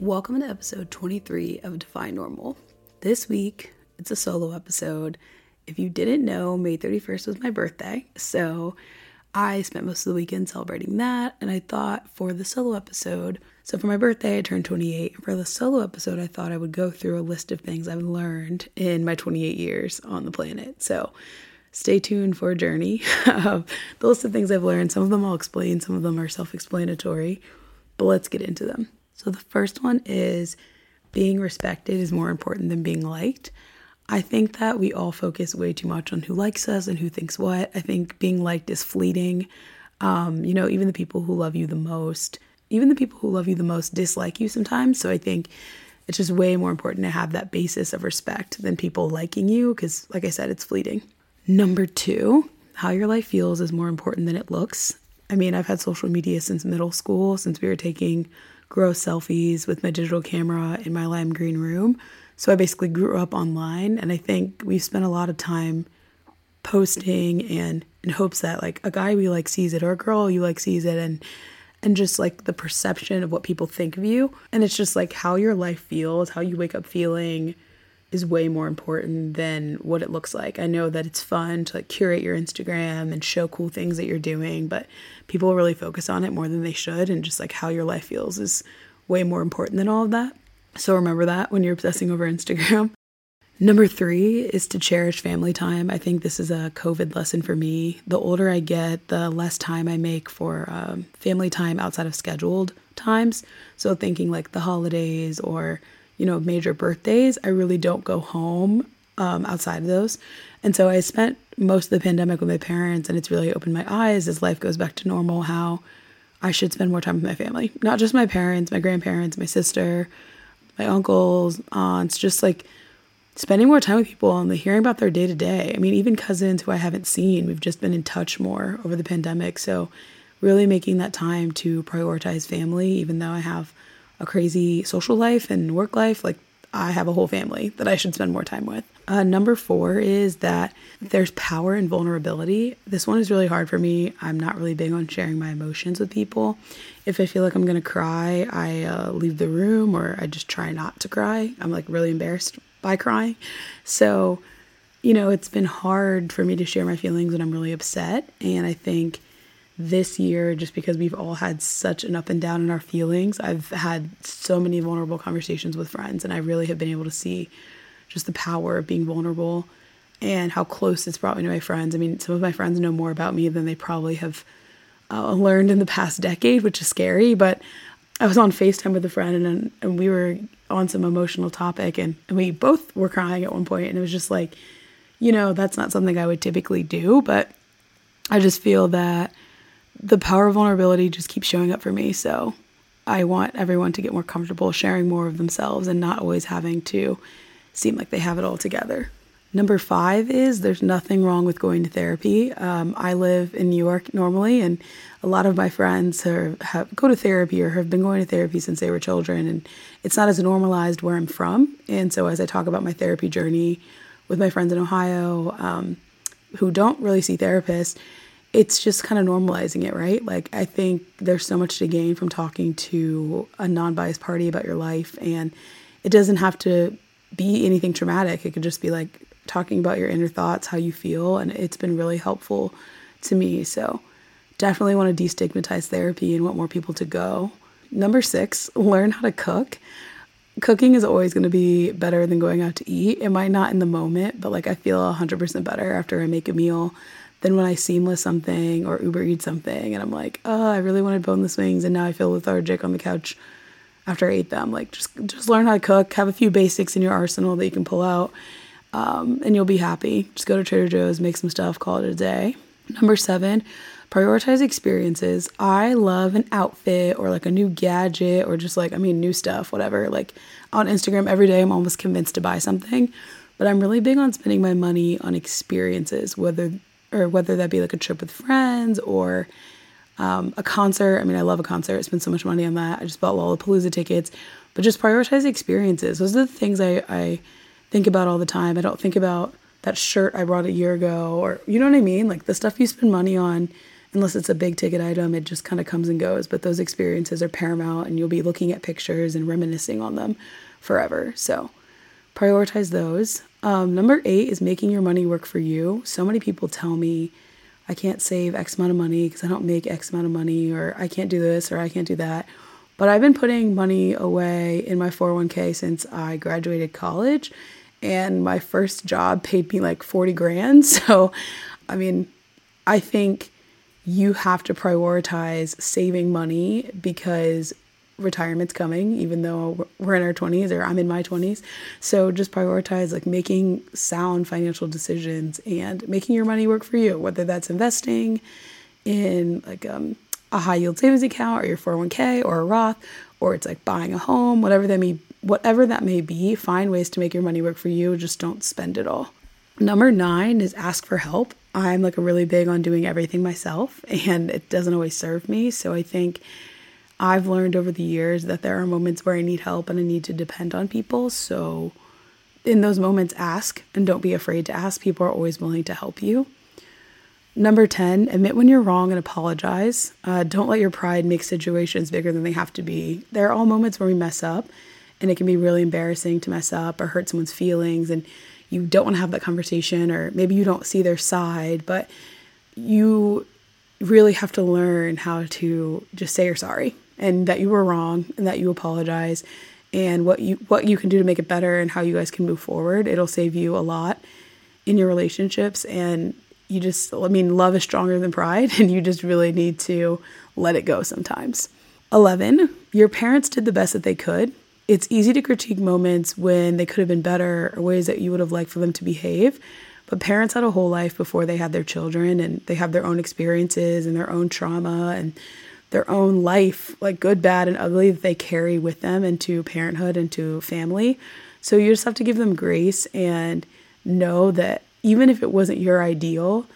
Welcome to episode 23 of Define Normal. This week, it's a solo episode. If you didn't know, May 31st was my birthday, so I spent most of the weekend celebrating that. And I thought for the solo episode, so for my birthday, I turned 28. And for the solo episode, I thought I would go through a list of things I've learned in my 28 years on the planet. So stay tuned for a journey of the list of things I've learned. Some of them I'll explain, some of them are self explanatory, but let's get into them. So the first one is being respected is more important than being liked. I think that we all focus way too much on who likes us and who thinks what. I think being liked is fleeting. Um, you know, even the people who love you the most, even the people who love you the most dislike you sometimes. So I think it's just way more important to have that basis of respect than people liking you because, like I said, it's fleeting. Number two, how your life feels is more important than it looks. I mean, I've had social media since middle school, since we were taking gross selfies with my digital camera in my lime green room. So I basically grew up online, and I think we've spent a lot of time posting and in hopes that like a guy we like sees it or a girl you like sees it and and just like the perception of what people think of you and it's just like how your life feels how you wake up feeling is way more important than what it looks like i know that it's fun to like curate your instagram and show cool things that you're doing but people really focus on it more than they should and just like how your life feels is way more important than all of that so remember that when you're obsessing over Instagram. Number three is to cherish family time. I think this is a COVID lesson for me. The older I get, the less time I make for um, family time outside of scheduled times. So, thinking like the holidays or, you know, major birthdays, I really don't go home um, outside of those. And so, I spent most of the pandemic with my parents, and it's really opened my eyes as life goes back to normal how I should spend more time with my family. Not just my parents, my grandparents, my sister, my uncles, aunts, just like spending more time with people and hearing about their day to day. I mean, even cousins who I haven't seen, we've just been in touch more over the pandemic. So, really making that time to prioritize family, even though I have a crazy social life and work life, like I have a whole family that I should spend more time with. Uh, number four is that there's power in vulnerability. This one is really hard for me. I'm not really big on sharing my emotions with people. If I feel like I'm gonna cry, I uh, leave the room or I just try not to cry. I'm like really embarrassed by crying. So, you know, it's been hard for me to share my feelings when I'm really upset. And I think this year, just because we've all had such an up and down in our feelings, I've had so many vulnerable conversations with friends, and I really have been able to see just the power of being vulnerable and how close it's brought me to my friends. I mean, some of my friends know more about me than they probably have uh, learned in the past decade, which is scary. But I was on FaceTime with a friend and, and we were on some emotional topic and, and we both were crying at one point and it was just like, you know, that's not something I would typically do, but I just feel that the power of vulnerability just keeps showing up for me. So I want everyone to get more comfortable sharing more of themselves and not always having to seem like they have it all together. Number five is there's nothing wrong with going to therapy. Um, I live in New York normally, and a lot of my friends are, have go to therapy or have been going to therapy since they were children, and it's not as normalized where I'm from. And so, as I talk about my therapy journey with my friends in Ohio um, who don't really see therapists, it's just kind of normalizing it, right? Like, I think there's so much to gain from talking to a non biased party about your life, and it doesn't have to be anything traumatic. It could just be like talking about your inner thoughts, how you feel, and it's been really helpful to me. So, definitely want to destigmatize therapy and want more people to go. Number six, learn how to cook. Cooking is always going to be better than going out to eat. It might not in the moment, but like I feel 100% better after I make a meal than when I seamless something or Uber eat something and I'm like, oh, I really wanted boneless wings and now I feel lethargic on the couch after I ate them. Like just just learn how to cook, have a few basics in your arsenal that you can pull out, um, and you'll be happy. Just go to Trader Joe's, make some stuff, call it a day. Number seven, prioritize experiences. I love an outfit or like a new gadget or just like I mean new stuff, whatever. Like on Instagram every day, I'm almost convinced to buy something. But I'm really big on spending my money on experiences, whether or whether that be like a trip with friends or um, a concert. I mean, I love a concert. I spend so much money on that. I just bought Lollapalooza tickets, but just prioritize experiences. Those are the things I, I think about all the time. I don't think about that shirt I bought a year ago or, you know what I mean? Like the stuff you spend money on unless it's a big ticket item, it just kind of comes and goes. But those experiences are paramount, and you'll be looking at pictures and reminiscing on them forever. So prioritize those. Um, number eight is making your money work for you. So many people tell me I can't save X amount of money because I don't make X amount of money, or I can't do this, or I can't do that. But I've been putting money away in my 401k since I graduated college, and my first job paid me like 40 grand. So, I mean, I think you have to prioritize saving money because retirement's coming even though we're in our 20s or I'm in my 20s. So just prioritize like making sound financial decisions and making your money work for you, whether that's investing in like um, a high yield savings account or your 401k or a Roth or it's like buying a home, whatever that may whatever that may be, find ways to make your money work for you, just don't spend it all. Number 9 is ask for help. I'm like a really big on doing everything myself and it doesn't always serve me, so I think I've learned over the years that there are moments where I need help and I need to depend on people. So, in those moments, ask and don't be afraid to ask. People are always willing to help you. Number 10, admit when you're wrong and apologize. Uh, don't let your pride make situations bigger than they have to be. There are all moments where we mess up, and it can be really embarrassing to mess up or hurt someone's feelings, and you don't want to have that conversation, or maybe you don't see their side, but you really have to learn how to just say you're sorry and that you were wrong and that you apologize and what you what you can do to make it better and how you guys can move forward. It'll save you a lot in your relationships and you just I mean love is stronger than pride and you just really need to let it go sometimes. 11. Your parents did the best that they could. It's easy to critique moments when they could have been better or ways that you would have liked for them to behave. But parents had a whole life before they had their children and they have their own experiences and their own trauma and their own life, like good, bad, and ugly, that they carry with them into parenthood, into family. So you just have to give them grace and know that even if it wasn't your ideal,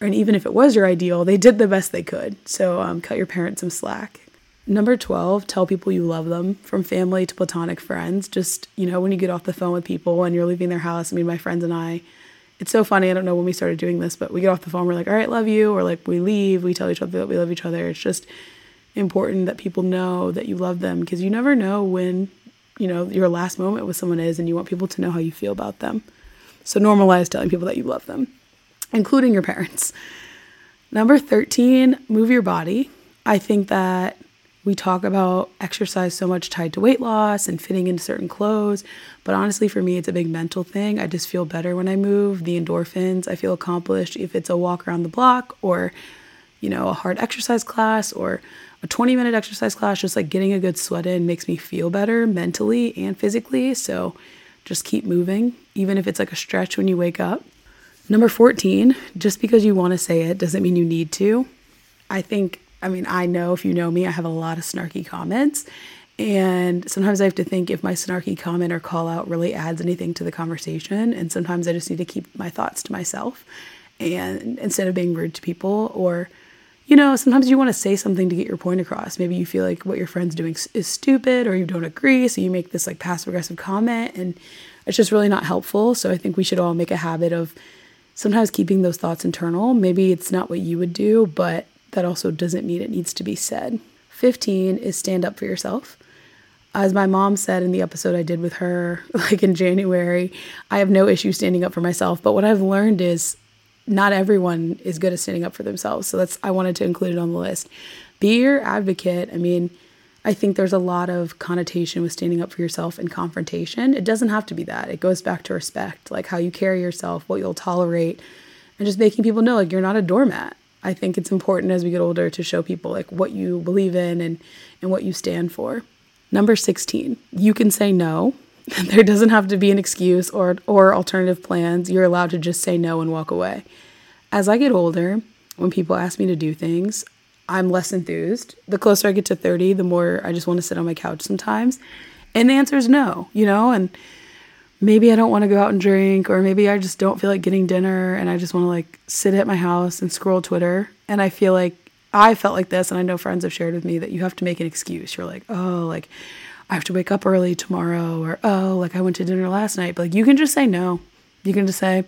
and even if it was your ideal, they did the best they could. So um, cut your parents some slack. Number 12, tell people you love them from family to platonic friends. Just, you know, when you get off the phone with people and you're leaving their house, I mean, my friends and I, it's so funny. I don't know when we started doing this, but we get off the phone, we're like, all right, love you. Or like we leave, we tell each other that we love each other. It's just, important that people know that you love them because you never know when, you know, your last moment with someone is and you want people to know how you feel about them. So normalize telling people that you love them, including your parents. Number 13, move your body. I think that we talk about exercise so much tied to weight loss and fitting into certain clothes, but honestly, for me, it's a big mental thing. I just feel better when I move, the endorphins, I feel accomplished if it's a walk around the block or, you know, a hard exercise class or a 20 minute exercise class, just like getting a good sweat in makes me feel better mentally and physically. So just keep moving, even if it's like a stretch when you wake up. Number 14, just because you want to say it doesn't mean you need to. I think, I mean, I know if you know me, I have a lot of snarky comments. And sometimes I have to think if my snarky comment or call out really adds anything to the conversation. And sometimes I just need to keep my thoughts to myself. And instead of being rude to people or you know, sometimes you want to say something to get your point across. Maybe you feel like what your friend's doing is stupid or you don't agree. So you make this like passive aggressive comment and it's just really not helpful. So I think we should all make a habit of sometimes keeping those thoughts internal. Maybe it's not what you would do, but that also doesn't mean it needs to be said. 15 is stand up for yourself. As my mom said in the episode I did with her, like in January, I have no issue standing up for myself. But what I've learned is not everyone is good at standing up for themselves. So that's I wanted to include it on the list. Be your advocate. I mean, I think there's a lot of connotation with standing up for yourself and confrontation. It doesn't have to be that. It goes back to respect, like how you carry yourself, what you'll tolerate, and just making people know like you're not a doormat. I think it's important as we get older to show people like what you believe in and and what you stand for. Number 16, you can say no there doesn't have to be an excuse or or alternative plans. You're allowed to just say no and walk away. As I get older, when people ask me to do things, I'm less enthused. The closer I get to 30, the more I just want to sit on my couch sometimes. And the answer is no, you know, and maybe I don't want to go out and drink or maybe I just don't feel like getting dinner and I just want to like sit at my house and scroll Twitter and I feel like I felt like this and I know friends have shared with me that you have to make an excuse. You're like, "Oh, like I have to wake up early tomorrow, or oh, like I went to dinner last night. But like you can just say no. You can just say,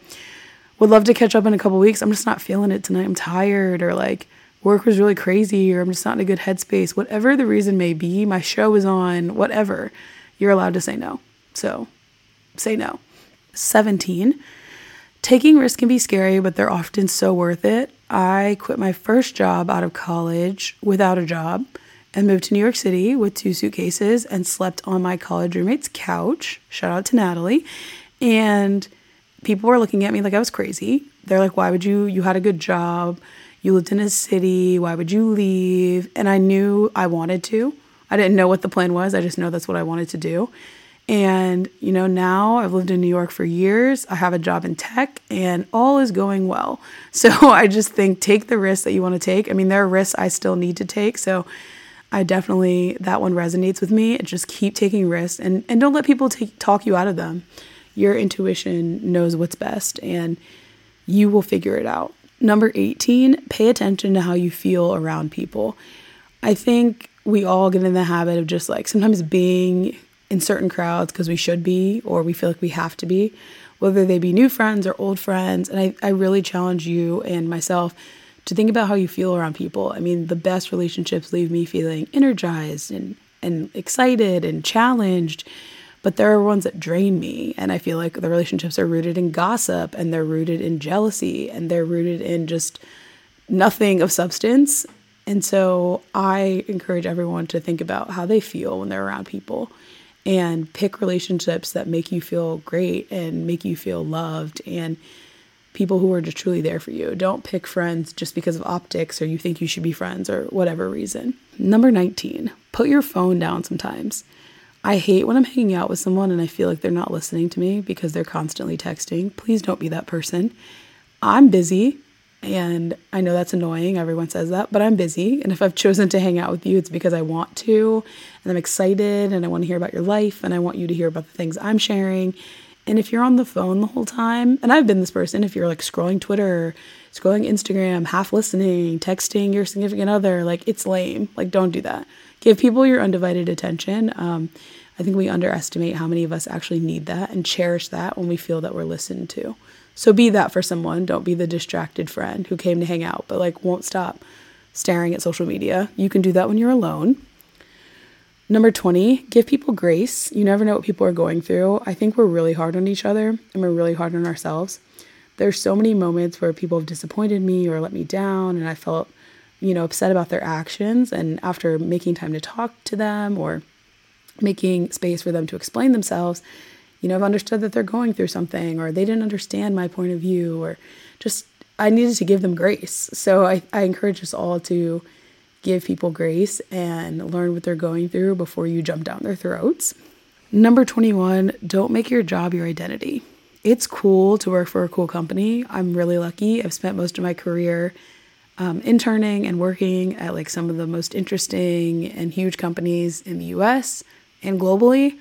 would love to catch up in a couple weeks. I'm just not feeling it tonight. I'm tired, or like work was really crazy or I'm just not in a good headspace, whatever the reason may be, my show is on, whatever, you're allowed to say no. So say no. 17. Taking risks can be scary, but they're often so worth it. I quit my first job out of college without a job and moved to New York City with two suitcases and slept on my college roommate's couch. Shout out to Natalie. And people were looking at me like I was crazy. They're like, why would you? You had a good job. You lived in a city. Why would you leave? And I knew I wanted to. I didn't know what the plan was. I just know that's what I wanted to do. And, you know, now I've lived in New York for years. I have a job in tech and all is going well. So I just think take the risks that you want to take. I mean, there are risks I still need to take. So I definitely, that one resonates with me. Just keep taking risks and, and don't let people take, talk you out of them. Your intuition knows what's best and you will figure it out. Number 18, pay attention to how you feel around people. I think we all get in the habit of just like sometimes being in certain crowds because we should be or we feel like we have to be, whether they be new friends or old friends. And I, I really challenge you and myself to think about how you feel around people. I mean, the best relationships leave me feeling energized and, and excited and challenged. But there are ones that drain me. And I feel like the relationships are rooted in gossip and they're rooted in jealousy and they're rooted in just nothing of substance. And so I encourage everyone to think about how they feel when they're around people and pick relationships that make you feel great and make you feel loved and people who are just truly there for you. Don't pick friends just because of optics or you think you should be friends or whatever reason. Number 19, put your phone down sometimes. I hate when I'm hanging out with someone and I feel like they're not listening to me because they're constantly texting. Please don't be that person. I'm busy. And I know that's annoying. Everyone says that, but I'm busy. And if I've chosen to hang out with you, it's because I want to. And I'm excited and I want to hear about your life and I want you to hear about the things I'm sharing. And if you're on the phone the whole time, and I've been this person, if you're like scrolling Twitter, scrolling Instagram, half listening, texting your significant other, like it's lame. Like, don't do that. Give people your undivided attention. Um, I think we underestimate how many of us actually need that and cherish that when we feel that we're listened to. So be that for someone. Don't be the distracted friend who came to hang out but like won't stop staring at social media. You can do that when you're alone. Number 20, give people grace. You never know what people are going through. I think we're really hard on each other and we're really hard on ourselves. There's so many moments where people have disappointed me or let me down and I felt, you know, upset about their actions and after making time to talk to them or making space for them to explain themselves, you know, I've understood that they're going through something or they didn't understand my point of view or just I needed to give them grace. So I, I encourage us all to give people grace and learn what they're going through before you jump down their throats. Number 21, don't make your job your identity. It's cool to work for a cool company. I'm really lucky. I've spent most of my career um, interning and working at like some of the most interesting and huge companies in the US and globally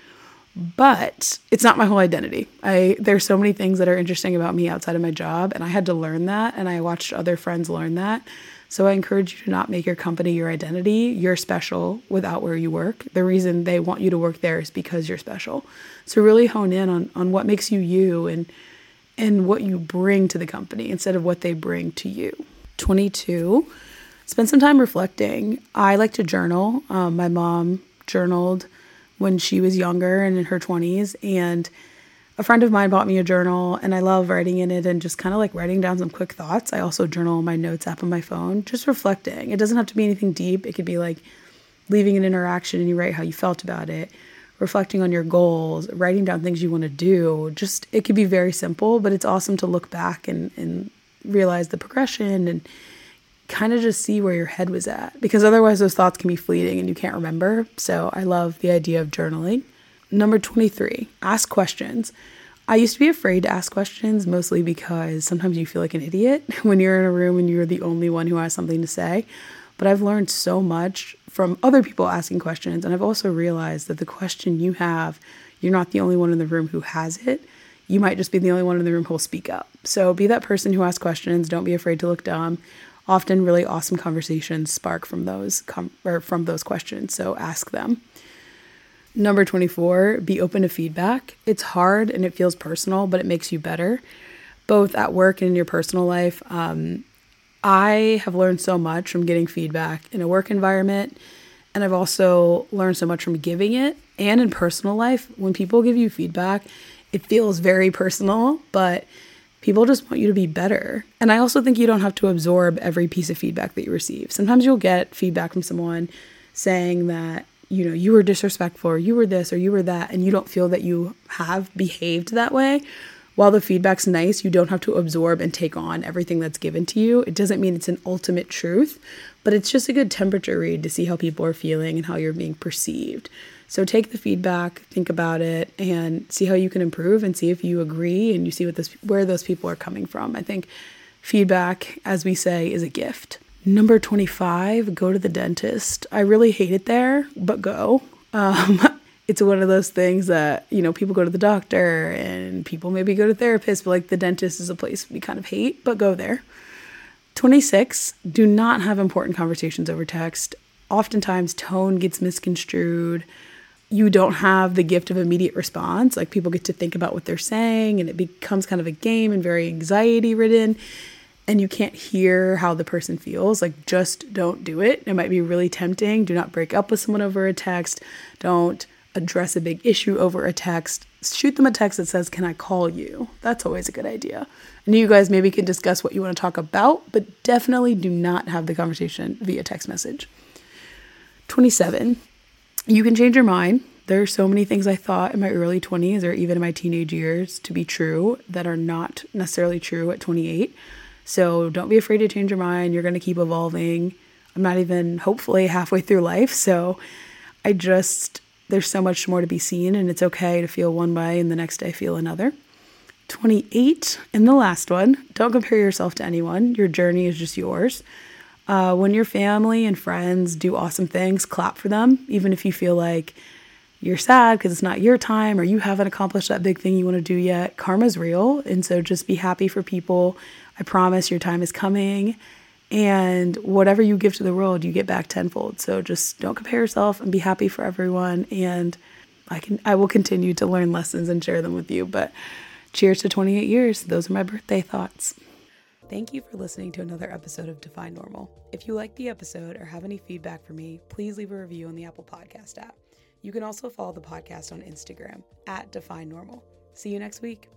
but it's not my whole identity. I there's so many things that are interesting about me outside of my job and I had to learn that and I watched other friends learn that. So I encourage you to not make your company your identity. You're special without where you work. The reason they want you to work there is because you're special. So really hone in on on what makes you you and and what you bring to the company instead of what they bring to you. 22. Spend some time reflecting. I like to journal. Um, my mom journaled when she was younger and in her 20s. And a friend of mine bought me a journal, and I love writing in it and just kind of like writing down some quick thoughts. I also journal my notes app on my phone, just reflecting. It doesn't have to be anything deep, it could be like leaving an interaction and you write how you felt about it. Reflecting on your goals, writing down things you want to do. Just, it could be very simple, but it's awesome to look back and, and realize the progression and kind of just see where your head was at because otherwise those thoughts can be fleeting and you can't remember. So I love the idea of journaling. Number 23, ask questions. I used to be afraid to ask questions mostly because sometimes you feel like an idiot when you're in a room and you're the only one who has something to say. But I've learned so much from other people asking questions. And I've also realized that the question you have, you're not the only one in the room who has it. You might just be the only one in the room who will speak up. So be that person who asks questions. Don't be afraid to look dumb often really awesome conversations spark from those com- or from those questions so ask them number 24 be open to feedback it's hard and it feels personal but it makes you better both at work and in your personal life um, I have learned so much from getting feedback in a work environment. And I've also learned so much from giving it and in personal life. When people give you feedback, it feels very personal, but people just want you to be better. And I also think you don't have to absorb every piece of feedback that you receive. Sometimes you'll get feedback from someone saying that, you know, you were disrespectful or you were this or you were that, and you don't feel that you have behaved that way while the feedback's nice, you don't have to absorb and take on everything that's given to you. It doesn't mean it's an ultimate truth, but it's just a good temperature read to see how people are feeling and how you're being perceived. So take the feedback, think about it, and see how you can improve and see if you agree and you see what this where those people are coming from. I think feedback, as we say, is a gift. Number 25, go to the dentist. I really hate it there, but go. Um, it's one of those things that you know people go to the doctor and people maybe go to therapists but like the dentist is a place we kind of hate but go there. 26 do not have important conversations over text. Oftentimes tone gets misconstrued. You don't have the gift of immediate response. Like people get to think about what they're saying and it becomes kind of a game and very anxiety ridden and you can't hear how the person feels like just don't do it it might be really tempting do not break up with someone over a text don't address a big issue over a text, shoot them a text that says, Can I call you? That's always a good idea. And you guys maybe can discuss what you want to talk about, but definitely do not have the conversation via text message. 27. You can change your mind. There are so many things I thought in my early 20s or even in my teenage years to be true that are not necessarily true at 28. So don't be afraid to change your mind. You're going to keep evolving. I'm not even hopefully halfway through life. So I just there's so much more to be seen, and it's okay to feel one way and the next day feel another. 28, and the last one, don't compare yourself to anyone. Your journey is just yours. Uh, when your family and friends do awesome things, clap for them, even if you feel like you're sad because it's not your time or you haven't accomplished that big thing you want to do yet. Karma's real, and so just be happy for people. I promise your time is coming and whatever you give to the world you get back tenfold so just don't compare yourself and be happy for everyone and i can i will continue to learn lessons and share them with you but cheers to 28 years those are my birthday thoughts Thank you for listening to another episode of Define Normal. If you like the episode or have any feedback for me, please leave a review on the Apple Podcast app. You can also follow the podcast on Instagram at Define Normal. See you next week.